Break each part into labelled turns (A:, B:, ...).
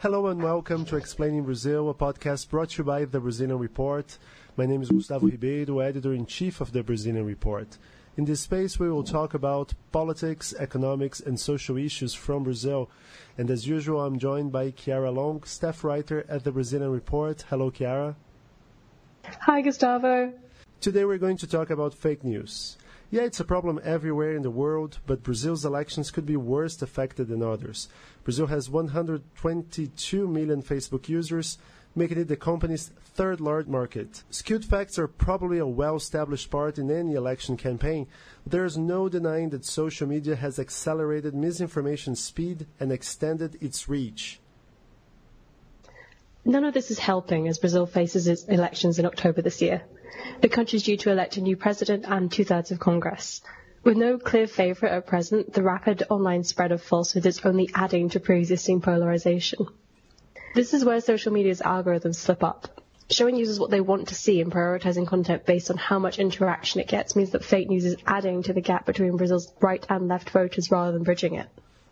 A: Hello and welcome to Explaining Brazil, a podcast brought to you by the Brazilian Report. My name is Gustavo Ribeiro, editor in chief of the Brazilian Report. In this space, we will talk about politics, economics, and social issues from Brazil. And as usual, I'm joined by Chiara Long, staff writer at the Brazilian Report. Hello, Chiara.
B: Hi, Gustavo.
A: Today, we're going to talk about fake news. Yeah, it's a problem everywhere in the world, but Brazil's elections could be worse affected than others. Brazil has 122 million Facebook users, making it the company's third largest market. Skewed facts are probably a well established part in any election campaign, there is no denying that social media has accelerated misinformation speed and extended its reach.
B: None of this is helping as Brazil faces its elections in October this year. The country is due to elect a new president and two thirds of Congress. With no clear favourite at present, the rapid online spread of falsehood is only adding to pre-existing polarisation. This is where social media's algorithms slip up. Showing users what they want to see and prioritising content based on how much interaction it gets means that fake news is adding to the gap between Brazil's right and left voters rather than bridging it.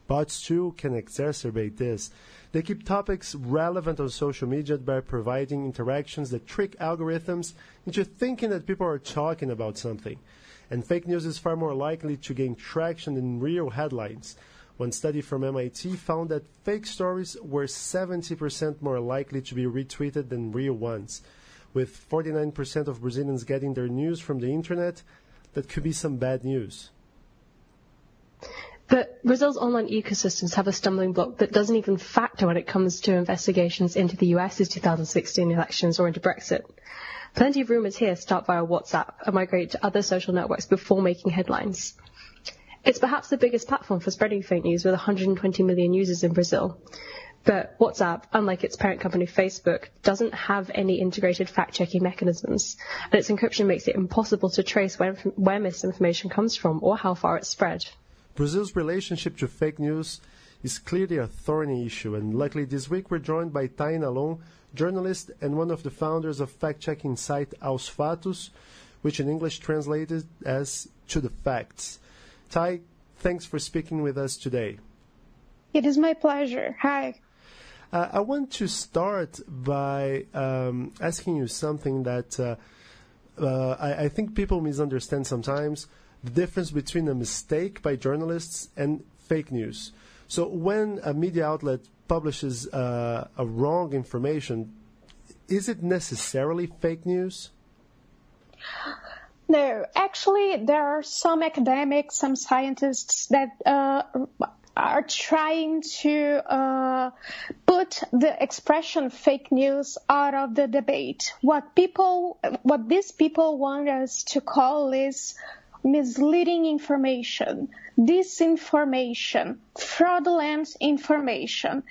A: Bots too can exacerbate this. They keep topics relevant on social media by providing interactions that trick algorithms into thinking that people are talking about something. And fake news is far more likely to gain traction than real headlines. One study from MIT found that fake stories were 70% more likely to be retweeted than real ones. With 49% of Brazilians getting their news from the internet, that could be some bad news.
B: But Brazil's online ecosystems have a stumbling block that doesn't even factor when it comes to investigations into the US's 2016 elections or into Brexit. Plenty of rumours here start via WhatsApp and migrate to other social networks before making headlines. It's perhaps the biggest platform for spreading fake news with 120 million users in Brazil. But WhatsApp, unlike its parent company Facebook, doesn't have any integrated fact-checking mechanisms, and its encryption makes it impossible to trace where, where misinformation comes from or how far it's spread.
A: Brazil's relationship to fake news is clearly a thorny issue, and luckily this week we're joined by Tai Nalon, journalist and one of the founders of fact-checking site Aos Fatos, which in English translated as To the Facts. Tai, thanks for speaking with us today.
C: It is my pleasure. Hi.
A: Uh, I want to start by um, asking you something that uh, uh, I, I think people misunderstand sometimes the difference between a mistake by journalists and fake news. So when a media outlet publishes uh, a wrong information, is it necessarily fake news?
C: No, actually, there are some academics, some scientists that uh, are trying to uh, put the expression fake news out of the debate. What people, what these people want us to call is misleading information, disinformation, fraudulent information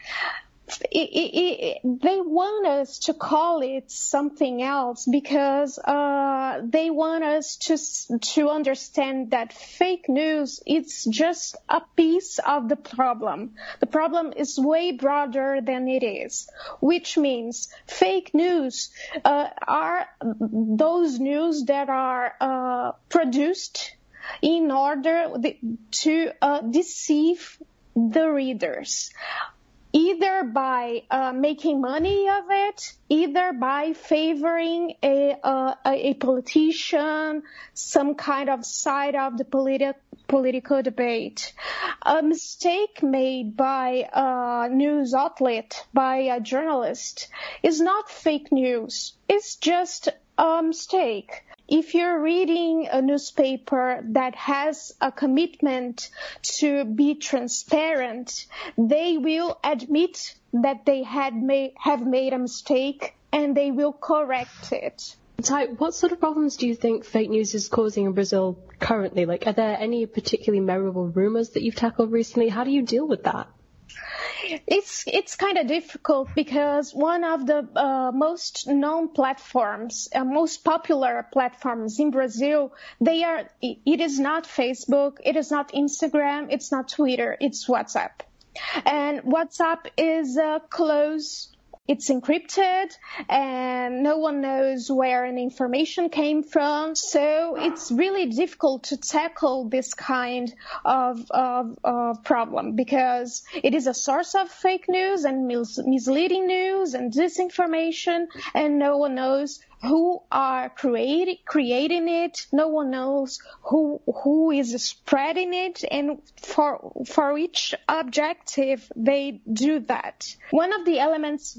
C: they want us to call it something else because uh, they want us to to understand that fake news it's just a piece of the problem. The problem is way broader than it is, which means fake news uh, are those news that are uh, produced in order to uh, deceive the readers either by uh, making money of it, either by favoring a, uh, a politician, some kind of side of the politi- political debate. A mistake made by a news outlet, by a journalist, is not fake news. It's just a mistake if you're reading a newspaper that has a commitment to be transparent, they will admit that they had made, have made a mistake and they will correct it.
B: Tai, what sort of problems do you think fake news is causing in Brazil currently? Like, are there any particularly memorable rumors that you've tackled recently? How do you deal with that?
C: It's it's kind of difficult because one of the uh, most known platforms, uh, most popular platforms in Brazil, they are. It is not Facebook, it is not Instagram, it's not Twitter, it's WhatsApp, and WhatsApp is a close it's encrypted and no one knows where an information came from. So it's really difficult to tackle this kind of, of, of problem because it is a source of fake news and mis- misleading news and disinformation and no one knows who are creating creating it. No one knows who who is spreading it, and for for each objective they do that. One of the elements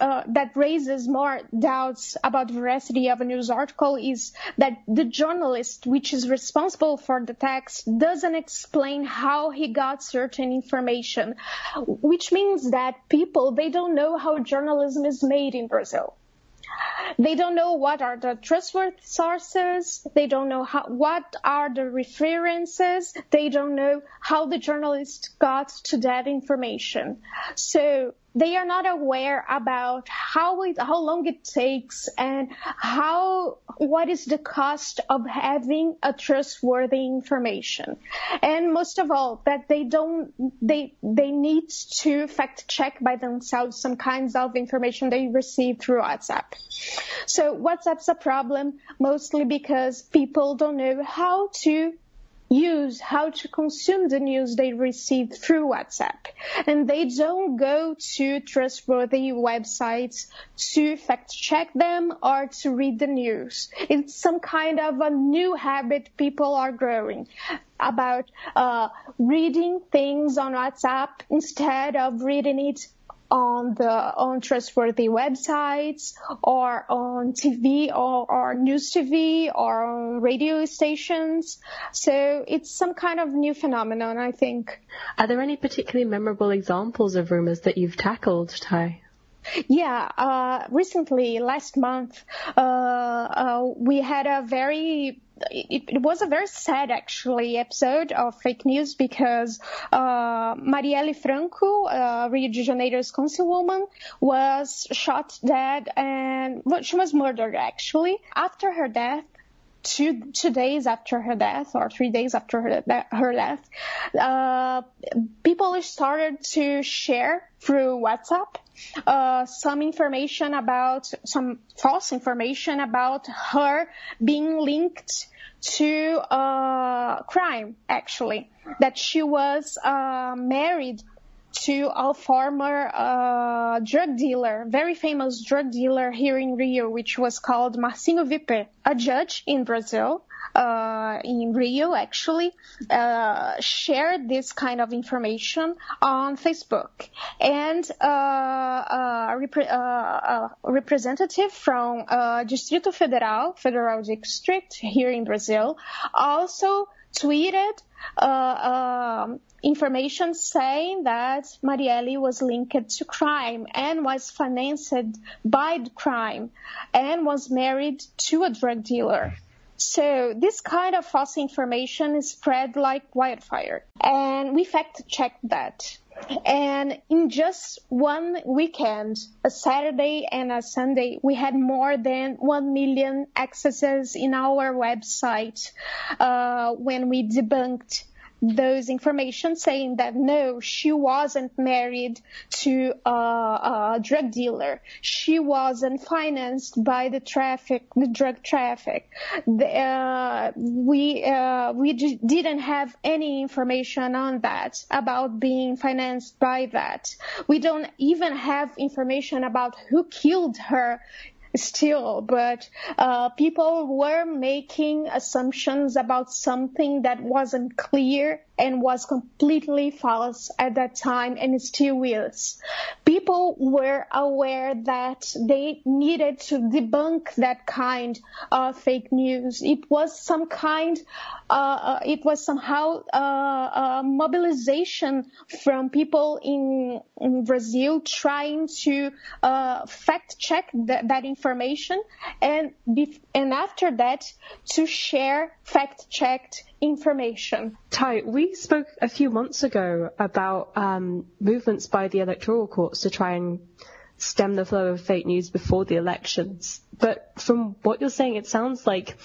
C: uh, that raises more doubts about veracity of a news article is that the journalist, which is responsible for the text, doesn't explain how he got certain information, which means that people they don't know how journalism is made in Brazil. They don't know what are the trustworthy sources. They don't know how, what are the references. They don't know how the journalist got to that information. So they are not aware about how it, how long it takes and how what is the cost of having a trustworthy information. And most of all that they don't they they need to fact check by themselves some kinds of information they receive through WhatsApp. So WhatsApp's a problem mostly because people don't know how to use how to consume the news they receive through WhatsApp. And they don't go to trustworthy websites to fact check them or to read the news. It's some kind of a new habit people are growing about uh, reading things on WhatsApp instead of reading it on the on trustworthy websites or on TV or, or news TV or on radio stations. So it's some kind of new phenomenon, I think.
B: Are there any particularly memorable examples of rumors that you've tackled, Tai?
C: Yeah, uh, recently, last month, uh, uh, we had a very it, it, was a very sad actually episode of fake news because uh, Marielle Franco, uh, Rio de Janeiro's councilwoman, was shot dead and well, she was murdered actually. After her death, two two days after her death or three days after her, her death, uh, people started to share through WhatsApp uh, some information about some false information about her being linked to uh, crime actually that she was uh, married to a former uh, drug dealer, very famous drug dealer here in Rio, which was called Marcinho VP, a judge in Brazil. Uh, in Rio, actually, uh, shared this kind of information on Facebook. And uh, a, repre- uh, a, representative from uh, Distrito Federal, Federal District here in Brazil, also tweeted uh, um, information saying that Marielle was linked to crime and was financed by the crime and was married to a drug dealer. So this kind of false information is spread like wildfire. And we fact checked that. And in just one weekend, a Saturday and a Sunday, we had more than 1 million accesses in our website uh, when we debunked those information saying that no, she wasn't married to a, a, drug dealer. She wasn't financed by the traffic, the drug traffic. The, uh, we uh, we didn't have any information on that about being financed by that. We don't even have information about who killed her still, but uh, people were making assumptions about something that wasn't clear and was completely false at that time and still is. People were aware that they needed to debunk that kind of fake news. It was some kind, uh, uh it was somehow uh, a mobilization from people in, in Brazil trying to uh, fact check that, that information and, and after that to share fact checked information.
B: Tai, we spoke a few months ago about um, movements by the electoral courts to try and stem the flow of fake news before the elections. But from what you're saying, it sounds like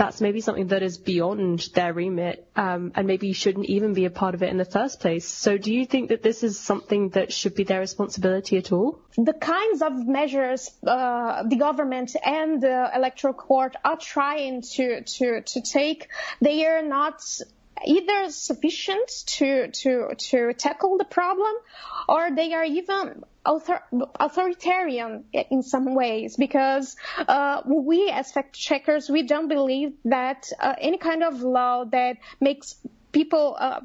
B: that's maybe something that is beyond their remit um, and maybe shouldn't even be a part of it in the first place. So do you think that this is something that should be their responsibility at all?
C: The kinds of measures uh, the government and the electoral court are trying to, to, to take, they are not either sufficient to, to, to tackle the problem or they are even author- authoritarian in some ways because uh, we as fact checkers we don't believe that uh, any kind of law that makes people uh,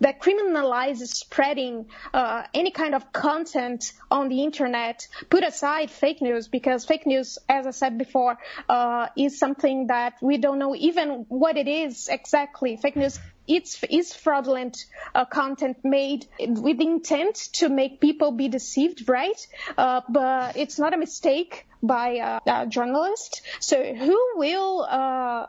C: that criminalizes spreading uh, any kind of content on the internet, put aside fake news because fake news, as I said before, uh, is something that we don't know even what it is exactly. Fake news it's is fraudulent uh, content made with intent to make people be deceived, right? Uh, but it's not a mistake by a, a journalist. So who will uh,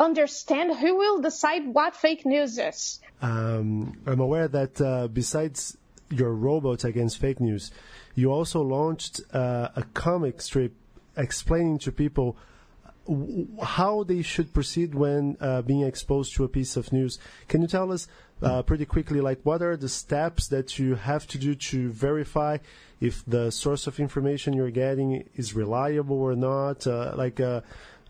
C: understand who will decide what fake news is.
A: Um, I'm aware that uh, besides your robots against fake news, you also launched uh, a comic strip explaining to people how they should proceed when uh, being exposed to a piece of news. Can you tell us uh, pretty quickly, like what are the steps that you have to do to verify if the source of information you're getting is reliable or not? Uh, like uh,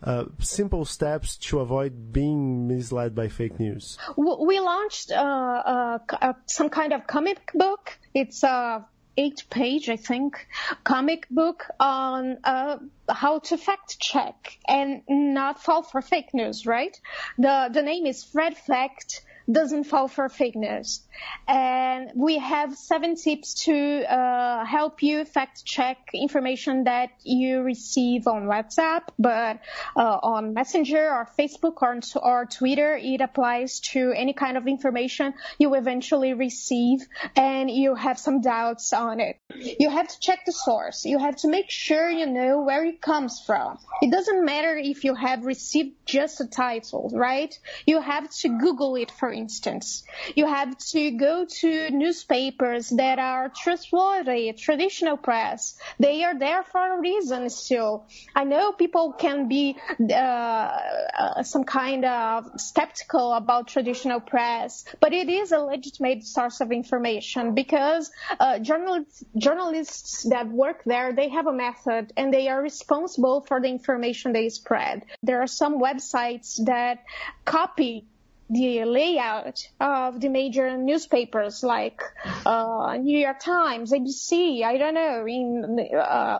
A: uh, simple steps to avoid being misled by fake news?
C: We launched uh, uh, uh, some kind of comic book. It's a eight page, I think, comic book on uh, how to fact check and not fall for fake news, right? The, the name is Fred Fact doesn't fall for fake news. And we have seven tips to uh, help you fact check information that you receive on WhatsApp, but uh, on Messenger or Facebook or, or Twitter, it applies to any kind of information you eventually receive and you have some doubts on it. You have to check the source. You have to make sure you know where it comes from. It doesn't matter if you have received just a title, right? You have to Google it for instance. You have to go to newspapers that are trustworthy, traditional press. They are there for a reason still. I know people can be uh, uh, some kind of skeptical about traditional press, but it is a legitimate source of information because uh, journalists, journalists that work there, they have a method and they are responsible for the information they spread. There are some websites that copy the layout of the major newspapers like uh, New York Times, ABC, I don't know, in, uh,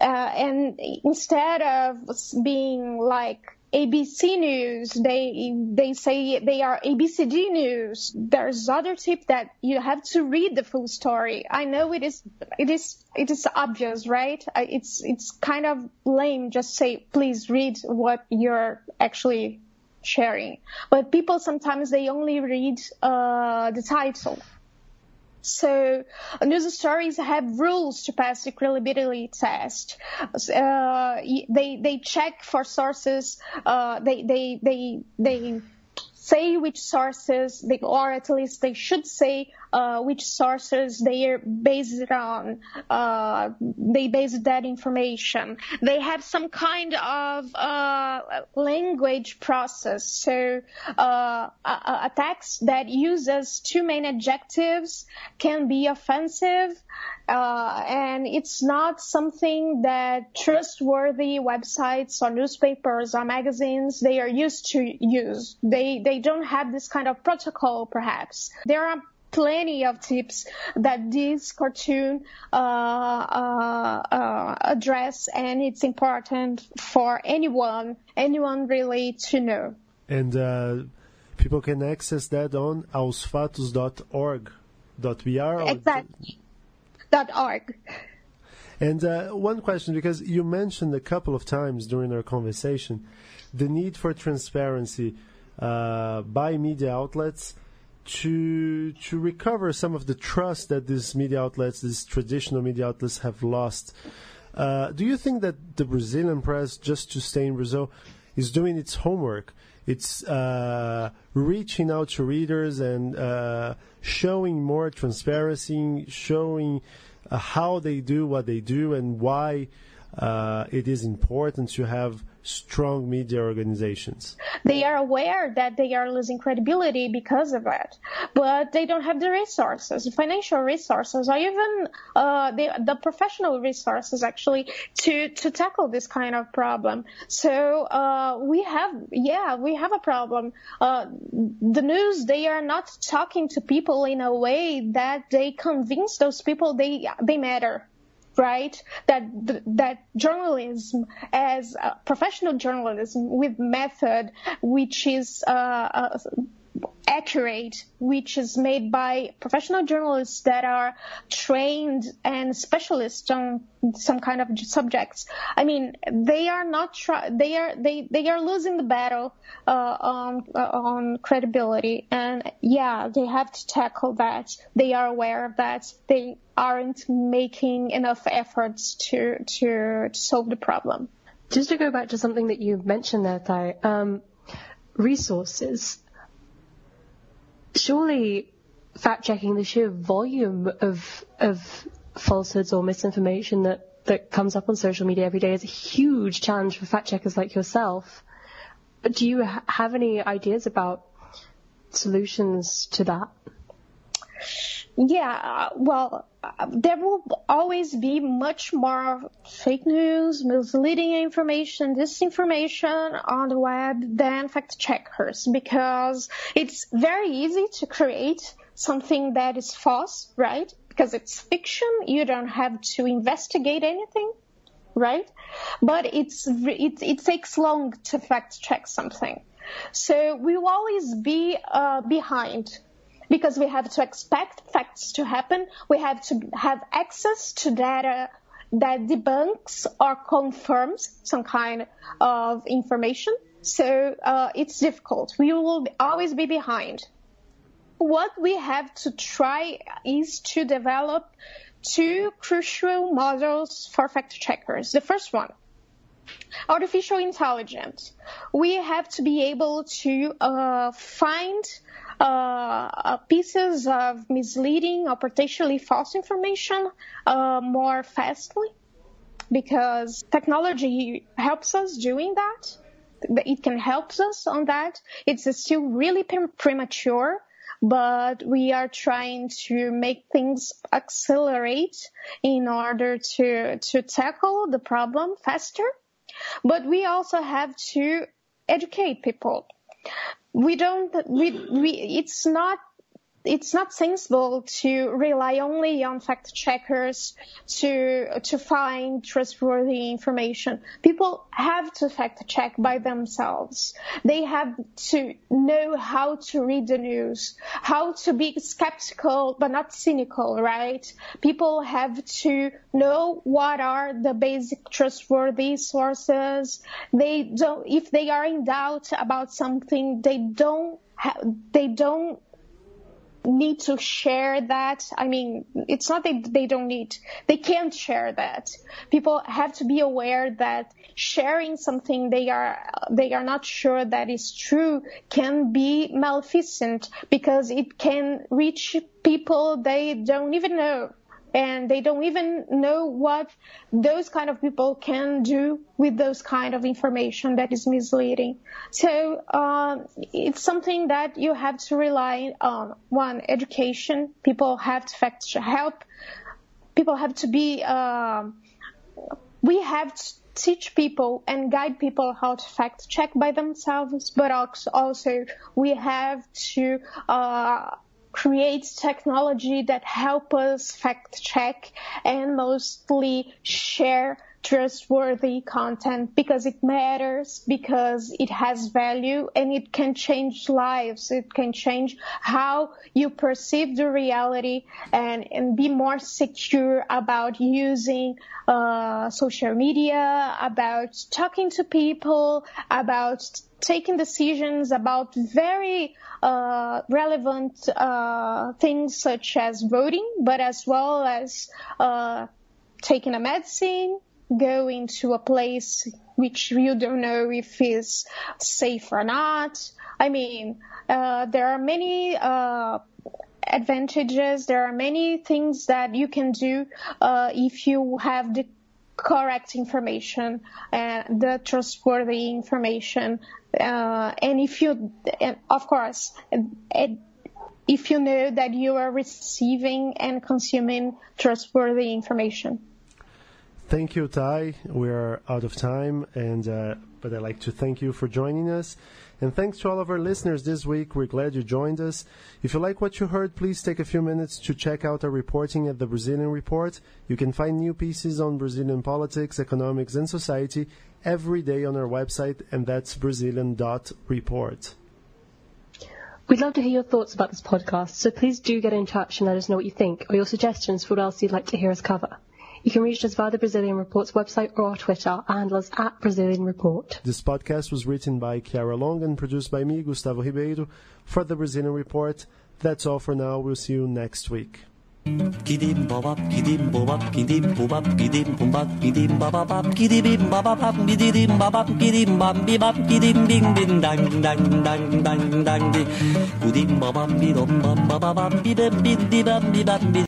C: uh, and instead of being like ABC News, they they say they are ABCD News. There's other tip that you have to read the full story. I know it is it is it is obvious, right? It's it's kind of lame just say please read what you're actually sharing. But people sometimes they only read uh, the title. So news stories have rules to pass the credibility test. Uh, they they check for sources. Uh, they they they they say which sources they, or at least they should say uh, which sources they are based on. Uh, they base that information. They have some kind of uh, language process. So uh, a, a text that uses two main adjectives can be offensive, uh, and it's not something that trustworthy websites or newspapers or magazines they are used to use. They they don't have this kind of protocol, perhaps. There are plenty of tips that this cartoon uh, uh, uh, address, and it's important for anyone, anyone really to know.
A: And uh, people can access that on aosfatos.org. .br
C: exactly. Dot .org.
A: And uh, one question, because you mentioned a couple of times during our conversation the need for transparency uh, by media outlets to to recover some of the trust that these media outlets, these traditional media outlets, have lost. Uh, do you think that the Brazilian press, just to stay in Brazil, is doing its homework? It's uh, reaching out to readers and uh, showing more transparency, showing uh, how they do what they do and why uh, it is important to have strong media organizations?
C: They are aware that they are losing credibility because of it, but they don't have the resources, financial resources, or even uh, the, the professional resources actually to to tackle this kind of problem. So uh, we have, yeah, we have a problem. Uh, the news they are not talking to people in a way that they convince those people they they matter right? That that journalism as professional journalism with method, which is uh, uh, accurate, which is made by professional journalists that are trained and specialists on some kind of subjects. I mean, they are not try- they are they they are losing the battle uh, on uh, on credibility, and yeah, they have to tackle that. They are aware of that. They aren't making enough efforts to to, to solve the problem.
B: Just to go back to something that you mentioned there, Tai, um, resources surely fact checking the sheer volume of of falsehoods or misinformation that that comes up on social media every day is a huge challenge for fact checkers like yourself. Do you ha- have any ideas about solutions to that?
C: Yeah, well, there will always be much more fake news, misleading information, disinformation on the web than fact checkers because it's very easy to create something that is false, right? Because it's fiction, you don't have to investigate anything, right? But it's it, it takes long to fact check something. So we will always be uh, behind because we have to expect facts to happen. We have to have access to data that debunks or confirms some kind of information. So uh, it's difficult. We will always be behind. What we have to try is to develop two crucial models for fact checkers. The first one, artificial intelligence. We have to be able to uh, find uh, uh, pieces of misleading or potentially false information uh, more fastly because technology helps us doing that. It can help us on that. It's still really premature, but we are trying to make things accelerate in order to, to tackle the problem faster. But we also have to educate people we don't we, we it's not it's not sensible to rely only on fact checkers to to find trustworthy information. People have to fact check by themselves. They have to know how to read the news, how to be skeptical but not cynical, right? People have to know what are the basic trustworthy sources. They don't if they are in doubt about something, they don't they don't need to share that. I mean, it's not that they don't need, they can't share that. People have to be aware that sharing something they are, they are not sure that is true can be maleficent because it can reach people they don't even know and they don't even know what those kind of people can do with those kind of information that is misleading. So uh, it's something that you have to rely on. One, education. People have to fact help. People have to be. Uh, we have to teach people and guide people how to fact check by themselves, but also we have to uh, create technology that help us fact check and mostly share trustworthy content because it matters, because it has value and it can change lives. It can change how you perceive the reality and, and be more secure about using uh, social media, about talking to people, about taking decisions about very uh, relevant uh, things such as voting, but as well as uh, taking a medicine, going to a place which you don't know if is safe or not. I mean, uh, there are many uh, advantages. There are many things that you can do uh, if you have the correct information and the trustworthy information. Uh, and if you, and of course, it, if you know that you are receiving and consuming trustworthy information.
A: Thank you, Tai. We are out of time, and uh, but I'd like to thank you for joining us. And thanks to all of our listeners this week. We're glad you joined us. If you like what you heard, please take a few minutes to check out our reporting at the Brazilian Report. You can find new pieces on Brazilian politics, economics, and society every day on our website, and that's Brazilian.report.
B: We'd love to hear your thoughts about this podcast, so please do get in touch and let us know what you think or your suggestions for what else you'd like to hear us cover. You can reach us via the Brazilian Report's website or our Twitter. Our handle is at Brazilian Report.
A: This podcast was written by Chiara Long and produced by me, Gustavo Ribeiro, for the Brazilian Report. That's all for now. We'll see you next week.
D: Kidim bobap kidim bobap kidim bobap kidim bobap kidim babap kidim babap kidim babap kidim bam bibap kidim bing bing dang dang dang dang dang di kudim babam bidom bam babam bibem bim bibam bibam